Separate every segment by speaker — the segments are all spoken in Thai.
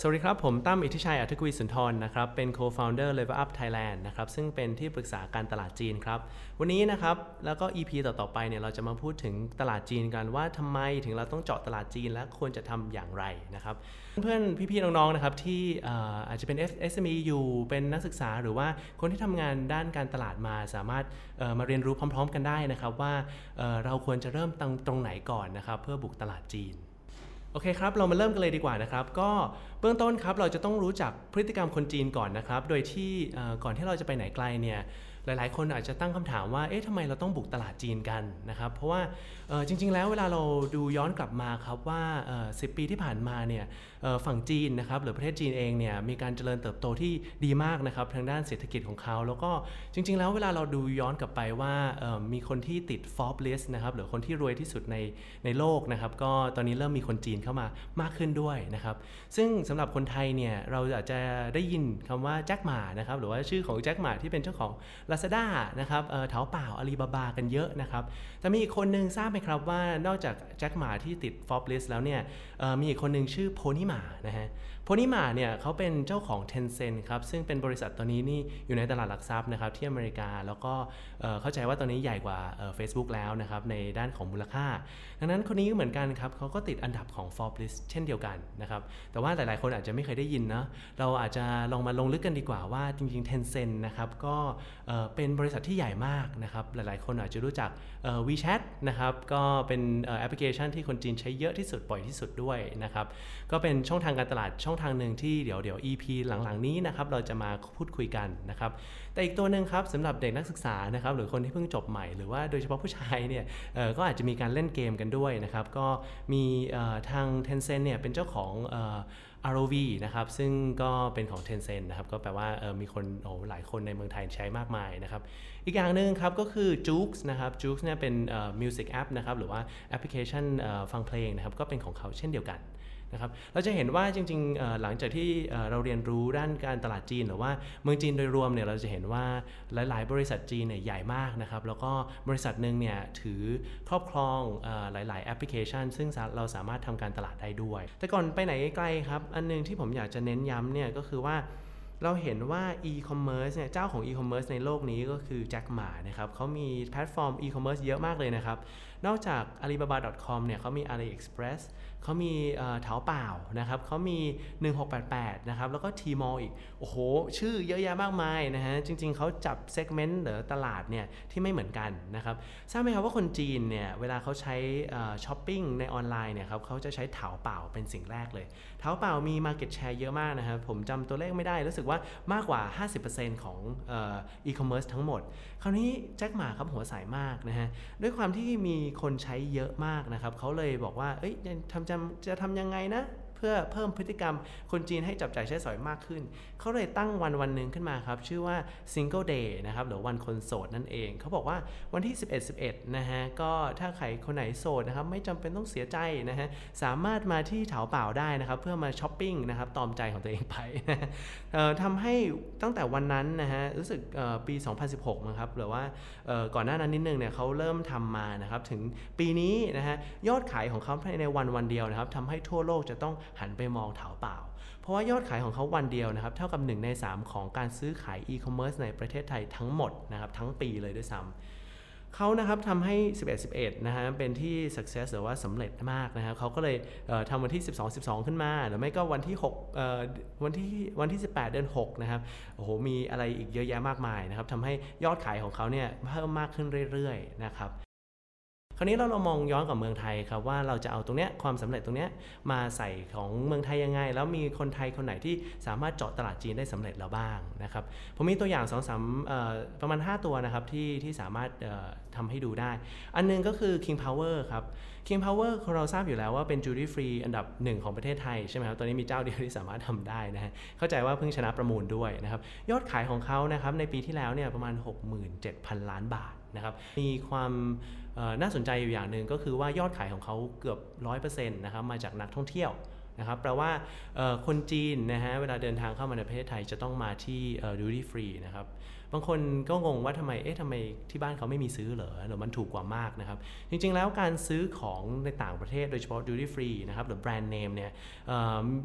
Speaker 1: สวัสดีครับ ผมตั้มอิทธิชัยอัธกุลสุนทรนะครับ เป็น co-founder Level Up Thailand นะครับ ซึ่งเป็นที่ปรึกษาการตลาดจีนครับ วันนี้นะครับ แล้วก็ EP ต่อ ๆ ไปเนี่ย เราจะมาพูดถึงตลาดจีนกันว่าทำไมถึงเราต้องเจาะตลาดจีนและควรจะทำอย่างไรนะครับ เพื่อนๆ พี่ๆ น้อง ๆ นะครับ ที่อาจจะเป็น SME อยู่ เป็นนักศึกษาหรือว่าคนที่ทำงานด้านการตลาดมาสามารถมาเรียนรู้พร้อม ๆ กันได้นะครับว่าเราควรจะเริ่มตรงไหนก่อนนะครับเพื่อบุกตลาดจีน โอเคครับ เรามาเริ่มกันเลยดีกว่านะครับ ก็เบื้องต้นครับ เราจะต้องรู้จักพฤติกรรมคนจีนก่อนนะครับ โดยที่ก่อนที่เราจะไปไหนไกลเนี่ย หลายๆ คนอาจจะตั้งคำถามว่า เอ๊ะทำไมเราต้องบุกตลาดจีนกันนะครับ เพราะว่าจริง ๆ แล้วเวลาเราดูย้อนกลับมาครับว่าเอ่อ10 ปีที่ผ่านมาเนี่ยฝั่งจีนนะครับหรือประเทศจีนเองเนี่ยมีการเจริญเติบโตที่ดีมากนะครับทางด้านเศรษฐกิจของเขา แล้วก็จริง ๆ แล้วเวลาเราดูย้อนกลับไปว่ามีคนที่ติด Forbes list นะครับหรือคนที่รวยที่สุดในในโลกนะครับก็ตอนนี้เริ่มมีคนจีนเข้ามามากขึ้นด้วยนะครับ ซึ่งสำหรับคนไทยเนี่ยเราอาจจะได้ยินคำว่าแจ็คหมานะครับหรือว่าชื่อของแจ็คหมาที่เป็นเจ้าของ Lazada นะครับเถาเปล่าอาลีบาบากันเยอะนะครับแต่มีอีกคนนึงทราบไหมครับว่านอกจากแจ็คหมาที่ติดฟอร์บส์แล้วเนี่ยมีอีกคนนึงชื่อโพนี่หมานะฮะ โพนี่หมาเนี่ยเขาเป็นเจ้าของ Tencent ครับซึ่งเป็นบริษัทตอนนี้นี่อยู่ในตลาดหลักทรัพย์นะครับที่อเมริกาแล้วก็เข้าใจว่าตอนนี้ใหญ่กว่าเฟซบุ๊กแล้วนะครับในด้านของมูลค่า ดังนั้นคนนี้ก็เหมือนกันครับเขาก็ติดอันดับของ Forbes list เช่นเดียวกันนะครับแต่ว่าหลายๆ คนอาจจะไม่เคยได้ยินนะเราอาจจะลองมาลงลึกกันดีกว่าว่าจริงๆ Tencent นะครับก็เป็นบริษัทที่ใหญ่มากนะครับหลายๆ คนอาจจะรู้จัก WeChat นะครับก็เป็นแอปพลิเคชันที่คนจีนใช้เยอะที่สุดบ่อยที่สุดด้วยนะครับก็เป็นช่องทางการตลาดช่องทางหนึ่งที่เดี๋ยวเดี๋ยว EP หลังๆนี้นะครับเราจะมาพูดคุยกันนะครับแต่อีกตัวหนึ่งครับสำหรับเด็กนักศึกษานะครับหรือคนที่เพิ่งจบใหม่หรือว่าโดยเฉพาะผู้ชายเนี่ยออก็อาจจะมีการเล่นเกมกันด้วยนะครับก็มีออทาง Tencent เนี่ยเป็นเจ้าของออ ROV นะครับซึ่งก็เป็นของ Tencent นะครับก็แปลว่าออมีคนโอ้หลายคนในเมืองไทยใช้มากมายนะครับอีกอย่างหนึ่งครับก็คือ Joox นะครับ Joox เนี่ยเป็นออ music app นะครับหรือว่าแอปพลิเคชันฟังเพลงนะครับก็เป็นของเขาเช่นเดียวกัน นะครับเราจะเห็นว่าจริงๆหลังจากที่เราเรียนรู้ด้านการตลาดจีน หรือว่าเมืองจีนโดยรวมเนี่ยเราจะเห็นว่าหลาย ๆ บริษัทจีนเนี่ยใหญ่มากนะครับแล้วก็บริษัทหนึ่งเนี่ยถือครอบครองหลาย ๆ แอปพลิเคชัน ซึ่งเราสามารถทำการตลาดได้ด้วย แต่ก่อนไปไหนไกลครับ อันหนึ่งที่ผมอยากจะเน้นย้ำเนี่ยก็คือว่าเราเห็นว่า e-commerce เนี่ยเจ้าของ e-commerce ในโลกนี้ก็คือแจ็คหมานะครับเขามีแพลตฟอร์ม e-commerce เยอะมากเลยนะครับนอกจาก alibaba.com เนี่ยเขามี aliexpress เขามีเอ่อเถาเป่านะครับเขามี 1688 นะครับ แล้วก็ Tmall อีก โอ้โห ชื่อเยอะแยะมากมายนะฮะ จริง ๆ เขาจับเซกเมนต์หรือตลาดเนี่ยที่ไม่เหมือนกันนะครับ ทราบไหมครับว่าคนจีนเนี่ยเวลาเขาใช้ช้อปปิ้งในออนไลน์เนี่ยครับเขาจะใช้เถาเปล่าเป็นสิ่งแรกเลย เถาเปล่ามี Market Share เยอะมากนะครับผมจำตัวเลขไม่ได้รู้สึกว่ามากกว่า 50%ของเอีคอมเมิร์ซทั้งหมด คราวนี้แจ็คหม่าครับหัวใสมากนะฮะด้วยความที่มีคนใช้เยอะมากนะครับเขาเลยบอกว่าเอ้ยทำจะจะทำยังไงนะ เพื่อเพิ่มพฤติกรรมคนจีนให้จับจ่ายใช้สอยมากขึ้น เขาเลยตั้งวันวันหนึ่งขึ้นมาครับชื่อว่า Single Day นะครับหรือวันคนโสดนั่นเอง เขาบอกว่าวันที่ 11 11นะฮะก็ถ้าใครคนไหนโสดนะครับไม่จำเป็นต้องเสียใจนะฮะสามารถมาที่เถาเป่าได้นะครับเพื่อมาช้อปปิ้งนะครับปลอบใจของตัวเองไปทำให้ตั้งแต่วันนั้นนะฮะรู้สึกปี 2016มั้งครับหรือว่าก่อนหน้านั้นนิดนึงเนี่ยเขาเริ่มทำมานะครับถึงปีนี้นะฮะยอดขายของเขาภายในวันวันเดียวนะครับทำให้ทั่วโลกจะต้องหันไปมองเถาเปล่า เพราะว่ายอดขายของเขาวันเดียวนะครับ เท่ากับ 1 ใน 3 ของการซื้อขายอีคอมเมิร์ซในประเทศไทยทั้งหมดนะครับ ทั้งปีเลยด้วยซ้ำเขานะครับทำให้ 11 11 นะฮะเป็นที่ success หรือว่าสำเร็จมากนะครับเขาก็เลยเทำวันที่ 12 12 ขึ้นมา หรือไม่ก็วันที่6วันที่วันที่ 18 เดือน 6 นะครับ โอ้โห มีอะไรอีกเยอะแยะมากมายนะครับทำให้ยอดขายของเขาเนี่ยเพิ่มมากขึ้นเรื่อยๆ นะครับ คราวนี้เราเรามองย้อนกับเมืองไทยครับว่าเราจะเอาตรงเนี้ยความสำเร็จตรงเนี้ยมาใส่ของเมืองไทยยังไง แล้วมีคนไทยคนไหนที่สามารถเจาะตลาดจีนได้สำเร็จแล้วบ้างนะครับผมมีตัวอย่าง2อสประมาณ 5 ตัวนะครับที่ที่สามารถทำให้ดูได้ อันนึงก็คือ King Power ครับ King Power เราทราบอยู่แล้วว่าเป็น duty free อันดับหนึ่งของประเทศไทยใช่ไหมครับตอนนี้มีเจ้าเดียวที่สามารถทำได้นะฮะเข้าใจว่าเพิ่งชนะประมูลด้วยนะครับยอดขายของเขานะครับในปีที่แล้วเนี่ยประมาณ 67,000 ล้านบาทนะครับมีความ น่าสนใจอยู่อย่างหนึ่งก็คือว่ายอดขายของเขาเกือบ 100%นะครับมาจากนักท่องเที่ยวนะครับแปลว่าคนจีนนะฮะเวลาเดินทางเข้ามาในประเทศไทยจะต้องมาที่ duty free นะครับ บางคนก็งงว่าทำไม เอ๊ะทำไมที่บ้านเขาไม่มีซื้อเหรอหรือมันถูกกว่ามากนะครับ จริงๆ แล้วการซื้อของในต่างประเทศโดยเฉพาะ duty free นะครับ หรือแบรนด์เนมเนี่ย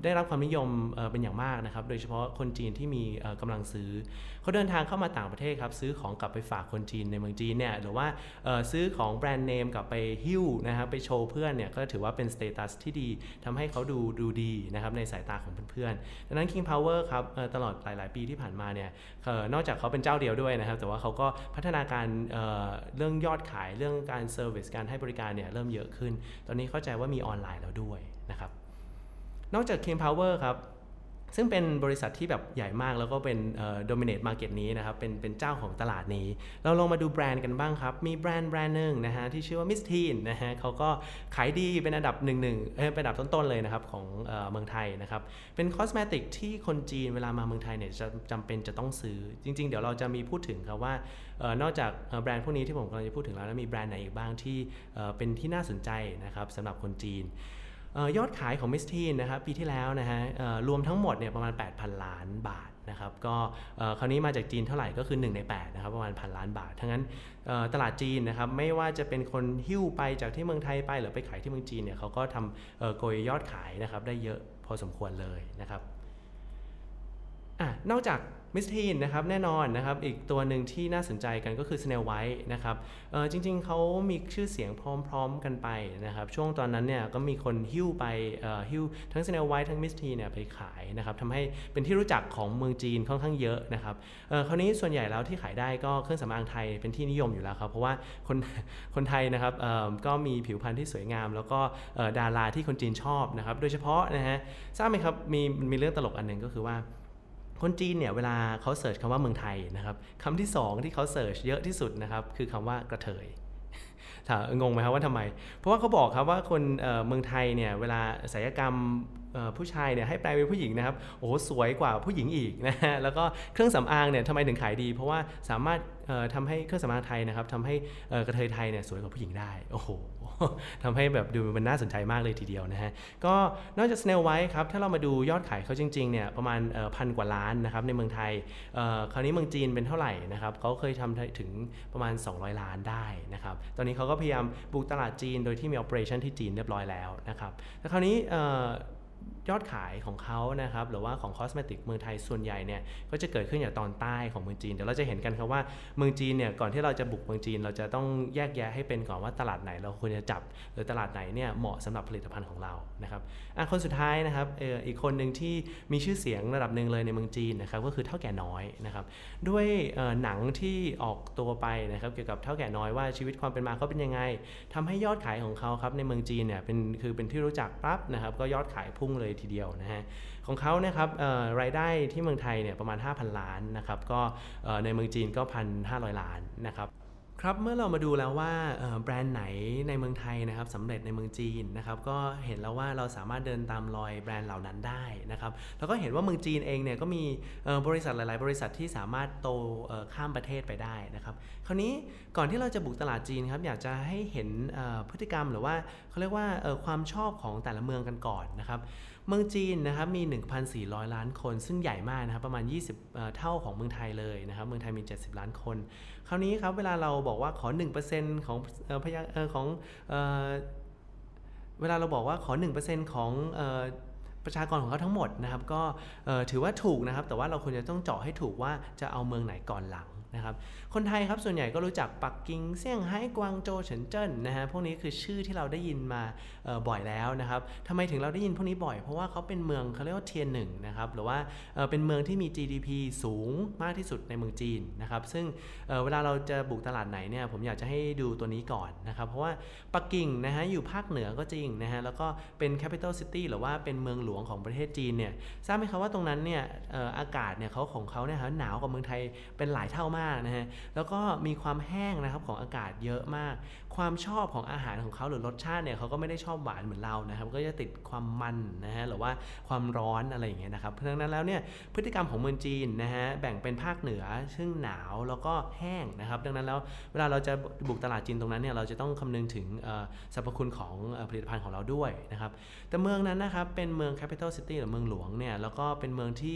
Speaker 1: ได้รับความนิยมเป็นอย่างมากนะครับ โดยเฉพาะคนจีนที่มีกำลังซื้อ เขาเดินทางเข้ามาต่างประเทศครับ ซื้อของกลับไปฝากคนจีนในเมืองจีนเนี่ย หรือว่าซื้อของแบรนด์เนมกลับไปหิ้วนะครับ ไปโชว์เพื่อนเนี่ย ก็ถือว่าเป็น status ที่ดีทำให้เขาดูดูดีนะครับในสายตาของเพื่อนๆ ดังนั้น King Power ครับตลอดหลาย ๆ ปีที่ผ่านมาเนี่ยนอกจากเขาเป็นเจ้าเดียวด้วยนะครับ แต่ว่าเขาก็พัฒนาการเรื่องยอดขายเรื่องการ service การให้บริการเนี่ยเริ่มเยอะขึ้น ตอนนี้เข้าใจว่ามีออนไลน์แล้วด้วยนะครับ นอกจาก King Power ครับ ซึ่งเป็นบริษัทที่แบบใหญ่มากแล้วก็เป็น dominate market นี้นะครับเป็นเป็นเจ้าของตลาดนี้ เราลองมาดูแบรนด์กันบ้างครับ มีแบรนด์แบรนด์หนึ่งนะฮะที่ชื่อว่ามิสทีนนะฮะเขาก็ขายดีเป็นอันดับหนึ่งหนึ่งเป็นอันดับต้นๆเลยนะครับของเมืองไทยนะครับเป็นคอสเมติกที่คนจีนเวลามาเมืองไทยเนี่ยจะจำเป็นจะต้องซื้อจริง ๆ เดี๋ยวเราจะมีพูดถึงครับว่านอกจากแบรนด์พวกนี้ที่ผมกำลังจะพูดถึงแล้วแล้วมีแบรนด์ไหนอีกบ้างที่เป็นที่น่าสนใจนะครับสำหรับคนจีน ยอดขายของมิสทีนนะครับปีที่แล้วนะฮะรวมทั้งหมดเนี่ยประมาณ 8,000 ล้านบาทนะครับก็คราวนี้มาจากจีนเท่าไหร่ก็คือ 1 ใน8นะครับประมาณพันล้านบาททั้งนั้นตลาดจีนนะครับไม่ว่าจะเป็นคนหิ้วไปจากที่เมืองไทยไปหรือไปขายที่เมืองจีนเนี่ยเขาก็ทำโกยยอดขายนะครับได้เยอะพอสมควรเลยนะครับอนอกจาก มิสทีนนะครับแน่นอนนะครับอีกตัวหนึ่งที่น่าสนใจกันก็คือ Snail White นะครับจริงๆเขามีชื่อเสียงพร้อมๆกันไปนะครับช่วงตอนนั้นเนี่ยก็มีคนหิ้วไปหิ้วทั้ง Snail White ทั้งมิสทีเนี่ยไปขายนะครับทำให้เป็นที่รู้จักของเมืองจีนค่อนข้างเยอะนะครับคราวนี้ส่วนใหญ่แล้วที่ขายได้ก็เครื่องสำอางไทยเป็นที่นิยมอยู่แล้วครับเพราะว่าคนคนไทยนะครับก็มีผิวพรรณที่สวยงาม แล้วก็ดาราที่คนจีนชอบนะครับโดยเฉพาะนะฮะทราบไหมครับมีมีเรื่องตลกอันหนึ่งก็คือว่า คนจีนเนี่ยเวลาเขาเสิร์ชคำว่าเมืองไทยนะครับคำที่ 2 ที่เขาเสิร์ชเยอะที่สุดนะครับคือคำว่ากระเทยถามงงไหมครับว่าทำไม เพราะว่าเขาบอกครับว่าคนเมืองไทยเนี่ยเวลาศิลปกรรมผู้ชายเนี่ยให้แปลเป็นผู้หญิงนะครับ โอ้โหสวยกว่าผู้หญิงอีกนะฮะแล้วก็เครื่องสำอางเนี่ยทำไมถึงขายดี เพราะว่าสามารถ ทำให้เครื่องสำอางไทยนะครับทำให้กระเทยไทยเนี่ยสวยกว่าผู้หญิงได้ โอ้โหทำให้แบบดูมันน่าสนใจมากเลยทีเดียวนะฮะ ก็นอกจาก Snail White ครับ ถ้าเรามาดูยอดขายเขาจริงๆเนี่ยประมาณพันกว่าล้านนะครับในเมืองไทย คราวนี้เมืองจีนเป็นเท่าไหร่นะครับเขาเคยทำถึงประมาณ 200 ล้านได้นะครับ ตอนนี้เขาก็พยายามบุกตลาดจีนโดยที่มี operation ที่จีนเรียบร้อยแล้วนะครับแต่คราวนี้ยอดขายของเขานะครับหรือว่าของคอสเมติกเมืองไทยส่วนใหญ่เนี่ยก็จะเกิดขึ้นจากตอนใต้ของเมืองจีนเดี๋ยวเราจะเห็นกันครับว่าเมืองจีนเนี่ยก่อนที่เราจะบุกเมืองจีน เราจะต้องแยกแยะให้เป็นก่อนว่าตลาดไหนเราควรจะจับ หรือตลาดไหนเนี่ยเหมาะสำหรับผลิตภัณฑ์ของเรานะครับอะคนสุดท้ายนะครับอออีกคนหนึ่งที่มีชื่อเสียงระดับหนึ่งเลยในเมืองจีนนะครับก็คือเท่าแก่น้อยนะครับด้วยหนังที่ออกตัวไปนะครับเกี่ยวกับเท่าแก่น้อยว่าชีวิตความเป็นมาเขาเป็นยังไงทำให้ยอดขายของเขาครับในเมืองจีนเนี่ยเป็นคือเป็นที่รู้จักปั๊บนะครับก็ยอดขายพุ่งเลยทีเดียวนะฮะของเขานะครับรายได้ที่เมืองไทยเนี่ยประมาณ 5,000 ล้านนะครับก็ในเมืองจีนก็ 1,500 ล้านนะครับ ครับเมื่อเรามาดูแล้วว่าแบรนด์ไหนในเมืองไทยนะครับสำเร็จในเมืองจีนนะครับก็เห็นแล้วว่าเราสามารถเดินตามรอยแบรนด์เหล่านั้นได้นะครับแล้วก็เห็นว่าเมืองจีนเองเนี่ยก็มีบริษัทหลาย ๆ บริษัทที่สามารถโตข้ามประเทศไปได้นะครับคราวนี้ก่อนที่เราจะบุกตลาดจีนครับอยากจะให้เห็นพฤติกรรมหรือว่าเขาเรียกว่าความชอบของแต่ละเมืองกันก่อนนะครับเมืองจีนนะครับมี 1,400 ล้านคน ซึ่งใหญ่มากนะครับประมาณ 20 เท่าของเมืองไทยเลยนะครับเมืองไทยมี 70 ล้านคน คราวนี้ครับเวลาเราบอกอกว่าขอ 1%ของพยาของเวลาเราบอกว่าขอ 1%ของประชากรของเขาทั้งหมดนะครับ ก็ถือว่าถูกนะครับ แต่ว่าเราควรจะต้องเจาะให้ถูกว่าจะเอาเมืองไหนก่อนหลัง นะครับคนไทยครับส่วนใหญ่ก็รู้จักปักกิ่งเซี่ยงไฮ้กวางโจวเฉินเจิ้นนะฮะพวกนี้คือชื่อที่เราได้ยินมาบ่อยแล้วนะครับทำไมถึงเราได้ยินพวกนี้บ่อยเพราะว่าเขาเป็นเมืองเขาเรียกว่าเทียนหนึ่งนะครับหรือว่าเป็นเมืองที่มี GDP สูงมากที่สุดในเมืองจีนนะครับซึ่งเวลาเราจะบุกตลาดไหนเนี่ยผมอยากจะให้ดูตัวนี้ก่อนนะครับเพราะว่าปักกิ่งนะฮะอยู่ภาคเหนือก็จริงนะฮะแล้วก็เป็น capital city หรือว่าเป็นเมืองหลวงของประเทศจีนเนี่ยทราบไหมครับว่าตรงนั้นเนี่ยอากาศเนี่ยเขาของเขาเนี่ยหนาวกว่าเมืองไทยเป็นหลายเท่ามากากนะฮะแล้วก็มีความแห้งนะครับของอากาศเยอะมาก ความชอบของอาหารของเขาหรือรสชาติเนี่ยเขาก็ไม่ได้ชอบหวานเหมือนเรานะครับก็จะติดความมันนะฮะหรือว่าความร้อนอะไรอย่างเงี้ยนะครับเพราะฉะนั้นแล้วเนี่ยพฤติกรรมของเมืองจีนนะฮะแบ่งเป็นภาคเหนือซึ่งหนาวแล้วก็แห้งนะครับ ดังนั้นแล้วเวลาเราจะบุกตลาดจีนตรงนั้นเนี่ยเราจะต้องคำนึงถึงสรรพคุณของผลิตภัณฑ์ของเราด้วยนะครับแต่เมืองนั้นนะครับเป็นเมือง capital city หรือเมืองหลวงเนี่ยแล้วก็เป็นเมืองที่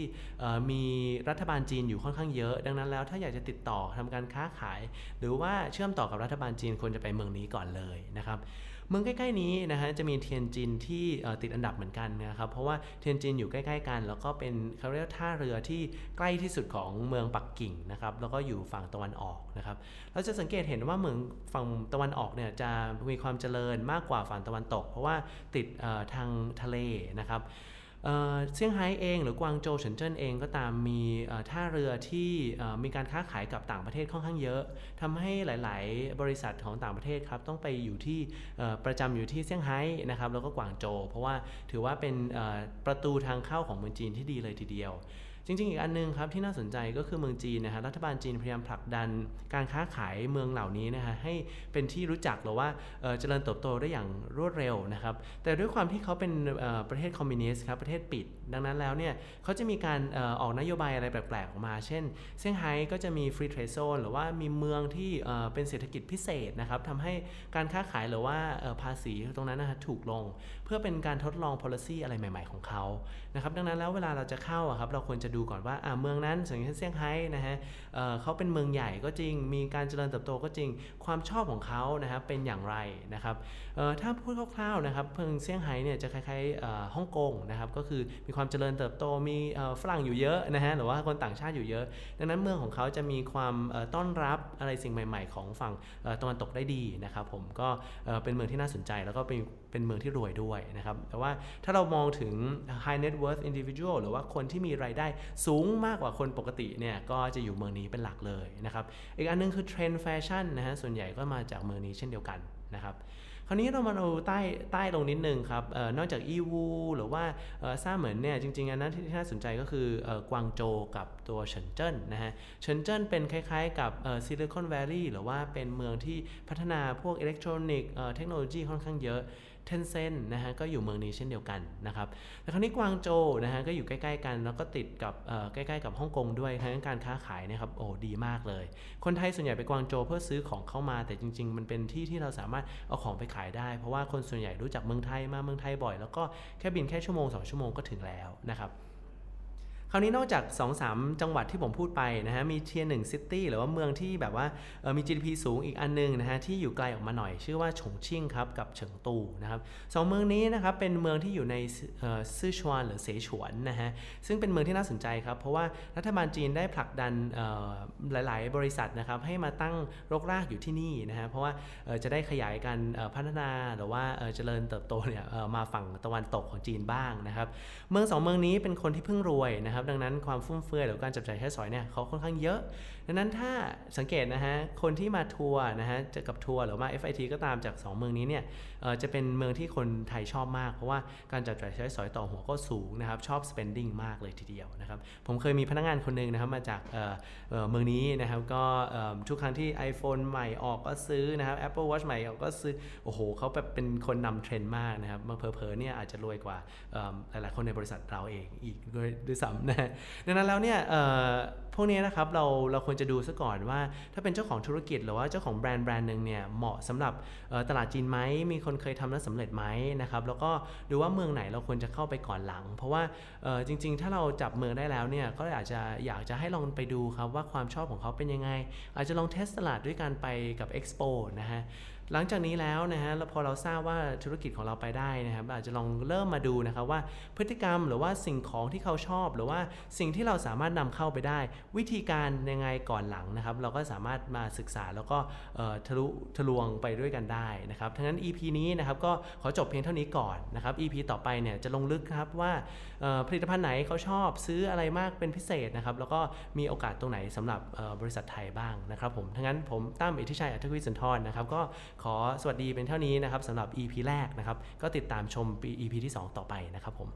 Speaker 1: มีรัฐบาลจีนอยู่ค่อนข้างเยอะ ดังนั้นแล้วถ้าอยากจะติดต่อทำการค้าขาย หรือว่าเชื่อมต่อกับรัฐบาลจีนควรจะไปเมืองนี้ก่อนเลยนะครับเมืองใกล้ๆนี้นะฮะจะมีเทียนจินที่ติดอันดับเหมือนกันนะครับเพราะว่าเทียนจินอยู่ใกล้ๆกัน แล้วก็เป็นเขาเรียกท่าเรือที่ใกล้ที่สุดของเมืองปักกิ่งนะครับแล้วก็อยู่ฝั่งตะวันออกนะครับเราจะสังเกตเห็นว่าเมืองฝั่งตะวันออกเนี่ยจะมีความเจริญมากกว่าฝั่งตะวันตก เพราะว่าติดทางทะเลนะครับ เซี่ยงไฮ้เองหรือกวางโจวเฉินเจิ้นเองก็ตามมีท่าเรือที่มีการค้าขายกับต่างประเทศค่อนข้างเยอะทำให้หลาย ๆ บริษัทของต่างประเทศครับต้องไปอยู่ที่ประจำอยู่ที่เซี่ยงไฮ้นะครับแล้วก็กวางโจวเพราะว่าถือว่าเป็นประตูทางเข้าของเมืองจีนที่ดีเลยทีเดียว จริง ๆ อีกอันนึงครับที่น่าสนใจก็คือเมืองจีนนะฮะรัฐบาลจีนพยายามผลักดันการค้าขายเมืองเหล่านี้นะฮะให้เป็นที่รู้จักหรือว่าเจริญเติบโตได้อย่างรวดเร็วนะครับ แต่ด้วยความที่เขาเป็นประเทศคอมมิวนิสต์ครับประเทศปิด ดังนั้นแล้วเนี่ยเขาจะมีการออกนโยบายอะไรแปลกๆออกมา เช่นเซี่ยงไฮ้ก็จะมี free trade zone หรือว่ามีเมืองที่เป็นเศรษฐกิจพิเศษนะครับทำให้การค้าขายหรือว่าภาษีตรงนั้นนะฮะถูกลง เพื่อเป็นการทดลอง policy อะไรใหม่ ๆของเขานะครับดังนั้นแล้วเวลาเราจะเข้าครับเราควรจะดููก่อนว่าเมืองนั้นอย่างเช่นเซี่ยงไฮ้นะฮะเเขาเป็นเมืองใหญ่ก็จริง มีการเจริญเติบโตก็จริง ความชอบของเขานะครับเป็นอย่างไรนะครับถ้าพูดคร่าวๆนะครับเมืองเซี่ยงไฮ้เนี่ยจะคล้ายๆฮ่องกงนะครับก็คือมีความเจริญเติบโตมีฝรั่งอยู่เยอะนะฮะหรือว่าคนต่างชาติอยู่เยอะ ดังนั้นเมืองของเขาจะมีความต้อนรับอะไรสิ่งใหม่ ๆ ของฝั่งตะวันตกได้ดีนะครับผมก็เป็นเมืองที่น่าสนใจแล้วก็เป็นเป็นเมืองที่รวยด้วยนะครับแต่ว่าถ้าเรามองถึง high net worth individual หรือว่าคนที่มีรายได้สูงมากกว่าคนปกติเนี่ยก็จะอยู่เมืองนี้เป็นหลักเลยนะครับอีกอันนึงคือเทรนด์แฟชั่นนะฮะส่วนใหญ่ก็มาจากเมืองนี้เช่นเดียวกันนะครับคราวนี้เรามาดูใต้ใต้ลงนิดนึงครับออนอกจากอีวูหรือว่าซ่าเหมือนเนี่ยจริงๆอันนั้นที่น่าสนใจก็คือกวางโจกับตัวเฉินเจิ้นนะฮะเซินเจิ้นเป็นคล้ายๆกับ Silicon Valley หรือว่าเป็นเมืองที่พัฒนาพวกอิเล็กทรอนิกส์เทคโนโลยีค่อนข้างเยอะ Tencent นะฮะก็อยู่เมืองนี้เช่นเดียวกันนะครับแต่คราวนี้กวางโจวนะฮะก็อยู่ใกล้ๆกัน แล้วก็ติดกับใกล้ๆกับฮ่องกงด้วยทั้งการค้าขายนะครับโอ้ดีมากเลย คนไทยส่วนใหญ่ไปกวางโจวเพื่อซื้อของเข้ามา แต่จริง ๆ มันเป็นที่ที่เราสามารถเอาของไปขายได้ เพราะว่าคนส่วนใหญ่รู้จักเมืองไทยมาเมืองไทยบ่อย แล้วก็แค่บินแค่ชั่วโมง2ชั่วโมงก็ถึงแล้วนะครับ คราวนี้นอกจาก 2-3 จังหวัดที่ผมพูดไปนะฮะมี tier หนึ่ง city หรือว่าเมืองที่แบบว่ามี GDP สูงอีกอันนึงนะฮะที่อยู่ไกลออกมาหน่อย ชื่อว่าฉงชิ่งครับกับเฉิงตูนะครับสองเมืองนี้นะครับเป็นเมืองที่อยู่ในซื่อชวนหรือเสฉวนนะฮะซึ่งเป็นเมืองที่น่าสนใจครับ เพราะว่ารัฐบาลจีนได้ผลักดันหลาย ๆ บริษัทนะครับให้มาตั้งรกรากอยู่ที่นี่นะฮะเพราะว่าจะได้ขยายการพัฒนาหรือว่าเจริญเติบโตเนี่ยมาฝั่งตะวันตกของจีนบ้างนะครับเมืองสองเมืองนี้เป็นคนที่เพิ่งรวยนะครับครับ ดังนั้นความฟุ่มเฟือยหรือการจับจ่ายใช้สอยเนี่ยเขาค่อนข้างเยอะ ดังนั้นถ้าสังเกตนะฮะคนที่มาทัวร์นะฮะจะกับทัวร์หรือมา FIT ก็ตามจาก 2 เมืองนี้เนี่ยจะเป็นเมืองที่คนไทยชอบมาก เพราะว่าการจับจ่ายใช้สอยต่อหัวก็สูงนะครับชอบ spending มากเลยทีเดียวนะครับผมเคยมีพนักงานคนหนึ่งนะครับมาจากเมืองนี้นะครับก็ทุกครั้งที่ iPhone ใหม่ออกก็ซื้อนะครับ Apple Watch ใหม่ออกก็ซื้อโอ้โหเขาแบบเป็นคนนำเทรนด์มากนะครับมาเพอๆเนี่ยอาจจะรวยกว่าหลายๆคนในบริษัทเราเองอีกด้วยซ้ำนะดังนั้นแล้วเนี่ย วกนี้นะครับเราเราควรจะดูซะก่อนว่า ถ้าเป็นเจ้าของธุรกิจหรือว่าเจ้าของแบรนด์แบรนด์หนึ่งเนี่ยเหมาะสำหรับตลาดจีนไหมมีคนเคยทำแล้วสำเร็จไหมนะครับแล้วก็ดูว่าเมืองไหนเราควรจะเข้าไปก่อนหลัง เพราะว่าจริง ๆ ถ้าเราจับเมืองได้แล้วเนี่ยก็อยากจะอยากจะให้ลองไปดูครับว่าความชอบของเขาเป็นยังไง อาจจะลองเทสตลาดด้วยการไปกับเอ็กซ์โปนะฮะหลังจากนี้แล้วนะฮะแล้วพอเราทราบว่าธุรกิจของเราไปได้นะครับอาจจะลองเริ่มมาดูนะครับว่าพฤติกรรมหรือว่าสิ่งของที่เขาชอบ หรือว่าสิ่งที่เราสามารถนำเข้าไปได้วิธีการยังไงก่อนหลังนะครับ เราก็สามารถมาศึกษาแล้วก็ทะลุทะลวงไปด้วยกันได้นะครับทั้งนั้น EP นี้นะครับก็ขอจบเพียงเท่านี้ก่อนนะครับ EP ต่อไปเนี่ยจะลงลึกครับว่าผลิตภัณฑ์ไหนเขาชอบซื้ออะไรมากเป็นพิเศษนะครับแล้วก็มีโอกาสตรงไหนสำหรับบริษัทไทยบ้างนะครับผมทั้งนั้นผมตั้มอิทธิชัยอัธวิสุนทรนะครับก็ขอสวัสดีเป็นเท่านี้นะครับสำหรับ EP แรกนะครับก็ติดตามชม EP ที่ 2 ต่อไปนะครับผม